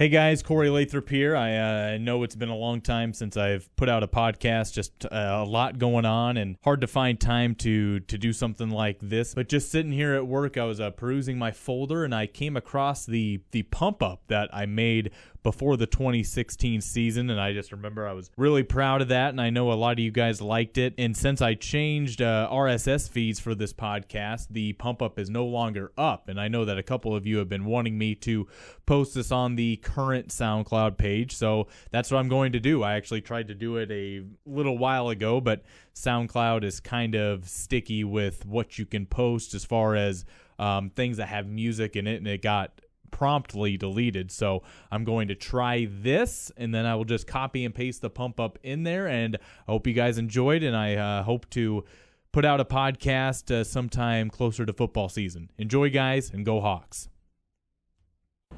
Hey guys, Corey Lathrop here. I uh, know it's been a long time since I've put out a podcast. Just uh, a lot going on, and hard to find time to to do something like this. But just sitting here at work, I was uh, perusing my folder, and I came across the the pump up that I made before the 2016 season and I just remember I was really proud of that and I know a lot of you guys liked it. And since I changed uh, RSS feeds for this podcast the pump up is no longer up and I know that a couple of you have been wanting me to post this on the current SoundCloud page so that's what I'm going to do. I actually tried to do it a little while ago but SoundCloud is kind of sticky with what you can post as far as um, things that have music in it and it got promptly deleted. So I'm going to try this and then I will just copy and paste the pump up in there. And I hope you guys enjoyed. And I uh, hope to put out a podcast uh, sometime closer to football season. Enjoy, guys, and go Hawks.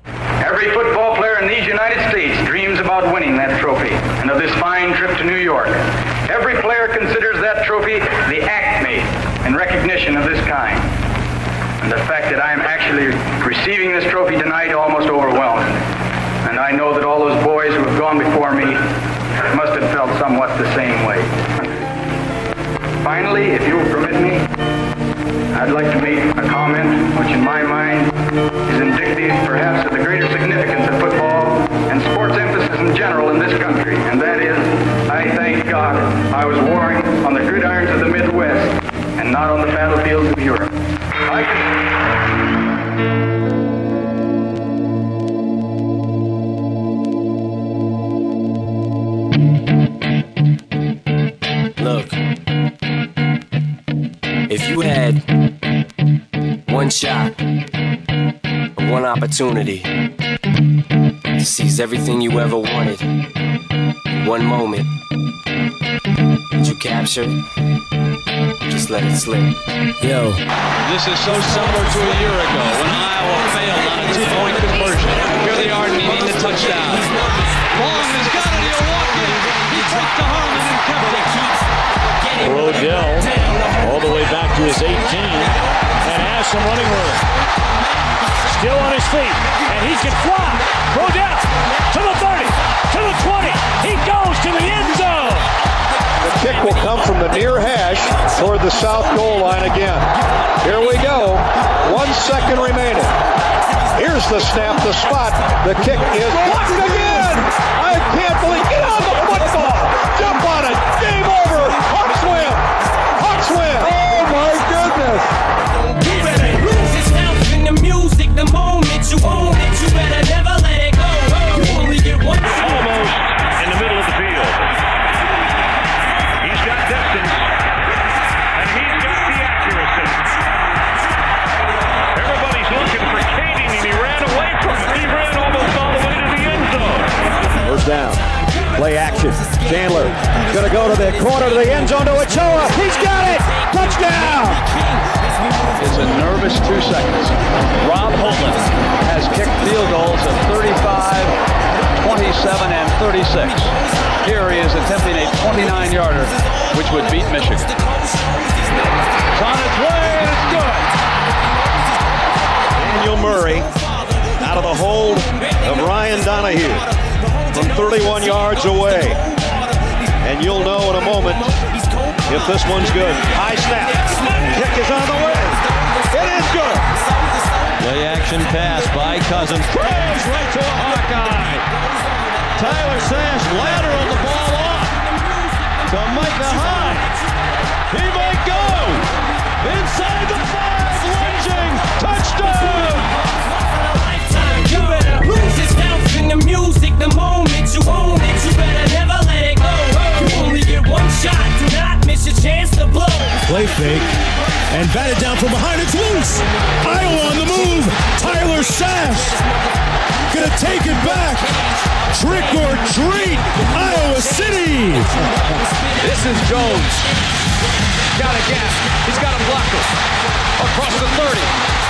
Every football player in these United States dreams about winning that trophy and of this fine trip to New York. Every player considers that trophy the acme in recognition of this kind. And the fact that I am actually receiving this trophy tonight almost overwhelmed. And I know that all those boys who have gone before me must have felt somewhat the same way. Finally, if you will permit me, I'd like to make a comment which in my mind is indicative perhaps of the greater significance of football and sports emphasis in general in this country. And that is, I thank God I was warring on the gridirons of the Midwest and not on the battlefields of Europe. Opportunity to seize everything you ever wanted, one moment, did you capture it? Just let it slip. Yo. This is so similar to a year ago when Iowa failed on a two-point conversion. Here they are needing the touchdown. Long has got it. He'll walk in. He took to Harmon and kept it. Rodell all the way back to his 18 and has some running room. Still on his feet, and he can fly. Rodell to the 30, to the 20. He goes to the end zone. The kick will come from the near hash toward the south goal line again. Here we go. One second remaining. Here's the snap, the spot. The kick is blocked again. I can't believe. The end zone to Ochoa. He's got it. Touchdown. It's a nervous two seconds. Rob Houghtlin has kicked field goals at 35, 27, and 36. Here he is attempting a 29-yarder, which would beat Michigan. It's on its way, and it's good. Daniel Murray out of the hold of Ryan Donahue from 31 yards away. And you'll know in a moment if this one's good. High snap. Kick is on the way. It is good. Play action pass by Cousins. Throws right to a Hawkeye. Tyler Sash lateral the ball off to Micah Hyde. He might go. Inside the five. Lunging. Touchdown. You better lose yourself in the music the moment you own Play fake and batted down from behind. It's loose. Iowa on the move. Tyler Sash gonna take it back. Trick or treat, Iowa City. This is Jones. Got a gap. He's got a blocker. Across the 30.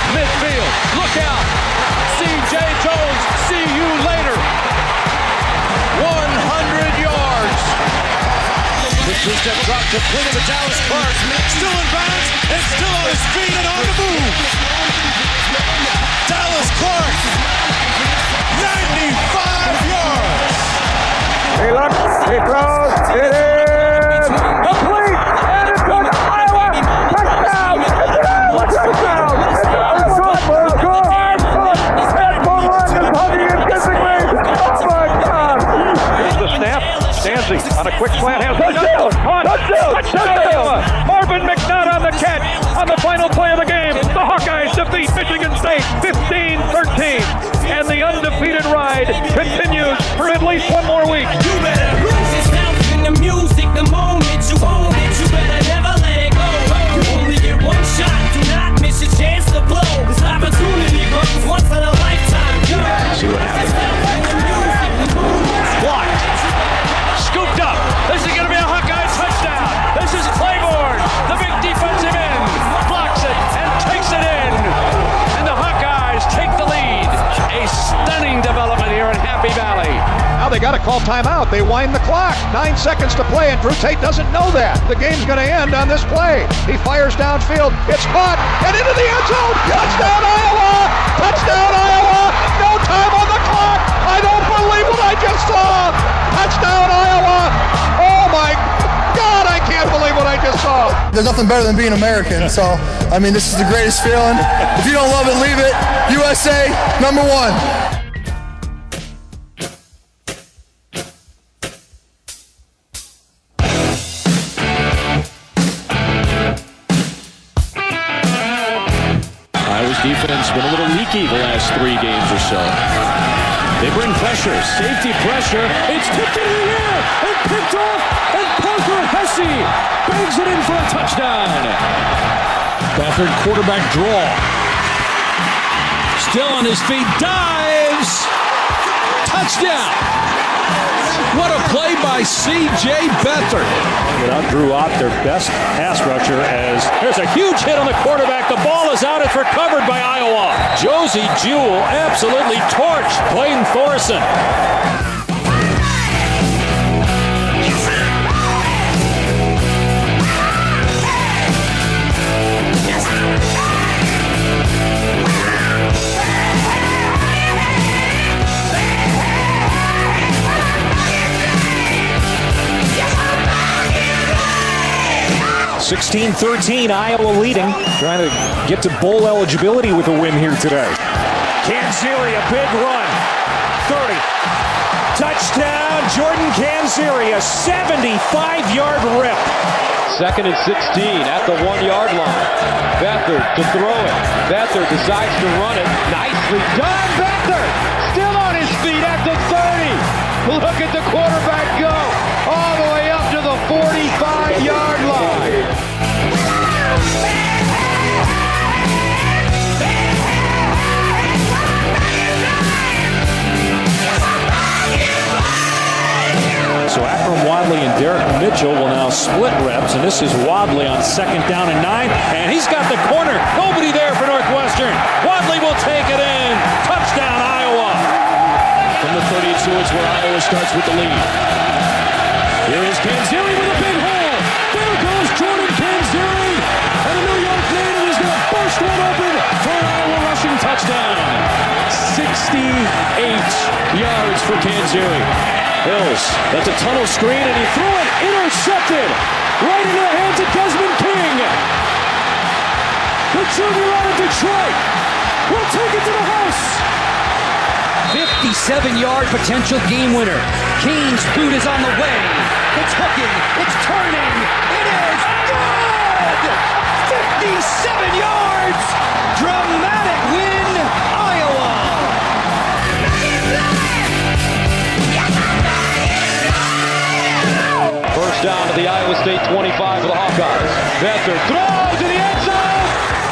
Two step drop completed to Dallas Clark. Still in bounds and still on his feet and on the move. Dallas Clark, 95 yards. He looks, he throws, it is complete, and it's good. Iowa, touchdown! It's an Iowa touchdown! It's a good Touchdown. good hard foot, Touchdown. Bolin is hugging and kissing me. Oh my God! Here's the snap. Stanzi on a quick slant has touchdown! Touchdown! Touchdown! Marvin McNutt on the catch on the final play of the game. The Hawkeyes defeat Michigan State 15-13. And the undefeated ride Now they got to call timeout. They wind the clock. Nine seconds to play, and Drew Tate doesn't know that. The game's going to end on this play. He fires downfield. It's caught and into the end zone. Touchdown, Iowa! Touchdown, Iowa! No time on the clock. I don't believe what I just saw. Touchdown, Iowa! Oh my God! I can't believe what I just saw. There's nothing better than being American. So, I mean, this is the greatest feeling. If you don't love it, leave it. USA, number one. Defense been a little leaky the last three games or so. They bring pressure, safety pressure. It's tipped into the air and picked off, and Parker Hesse bangs it in for a touchdown. Beathard quarterback draw. Still on his feet, dives. Touchdown. What a play by C.J. Beathard. Drew Ott, their best pass rusher, as there's a huge hit on the quarterback. The ball is out. It's recovered by Iowa. Josey Jewell absolutely torched Clayton Thorson. Sixteen thirteen, Iowa leading. Trying to get to bowl eligibility with a win here today. Canzeri, a big run. 30. Touchdown, Jordan Canzeri, a 75-yard rip. Second and 16 at the one yard line. Beathard to throw it. Beathard decides to run it. Nicely done. Beathard still on his feet at the 30. Look at the quarterback Mitchell will now split reps, and this is Wadley on second down and nine, and he's got the corner. Nobody there for Northwestern. Wadley will take it in. Touchdown, Iowa. From the 32 is where Iowa starts with the lead. Here is Canzeri with a big hole. There goes Jordan Canzeri, and a New York native is going to burst one open for an Iowa rushing touchdown. 68 yards for Canzeri. Hills, that's a tunnel screen, and he threw it, intercepted, right into the hands of Desmond King. The junior out of Detroit will take it to the house. 57-yard potential game winner. Koehn's boot is on the way. It's hooking. It's turning. It is good. 57 yards. Dramatic down to the Iowa State 25 for the Hawkeyes. Beathard throws to the end zone.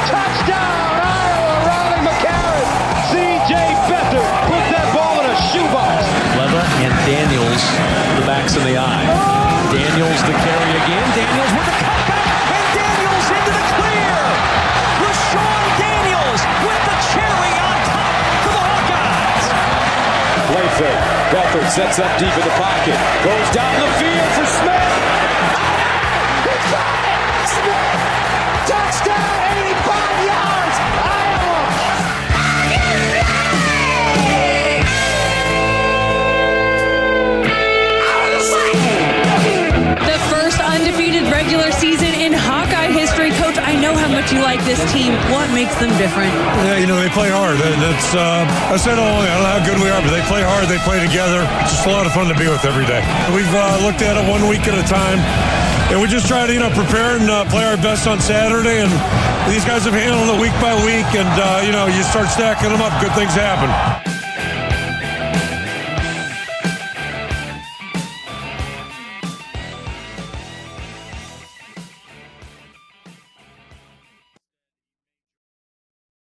Touchdown, Iowa. Riley McCarron. C.J. Beathard put that ball in a shoebox. Leva and Daniels, the backs in the eye. Daniels the carry again. Daniels with the cutback, and Daniels into the clear. Rashawn Daniels with the cherry on top for the Hawkeyes. Play fake. Beathard sets up deep in the pocket. Goes down the field for Smith. Touchdown, 85 yards. Iowa. The first undefeated regular season in I know how much you like this team. What makes them different? Yeah, you know, they play hard. That's, uh, I said I don't know how good we are, but they play hard, they play together. It's just a lot of fun to be with every day. We've uh, looked at it one week at a time. And we just try to, you know, prepare and uh, play our best on Saturday. And these guys have handled it week by week. And, uh, you know, you start stacking them up, good things happen.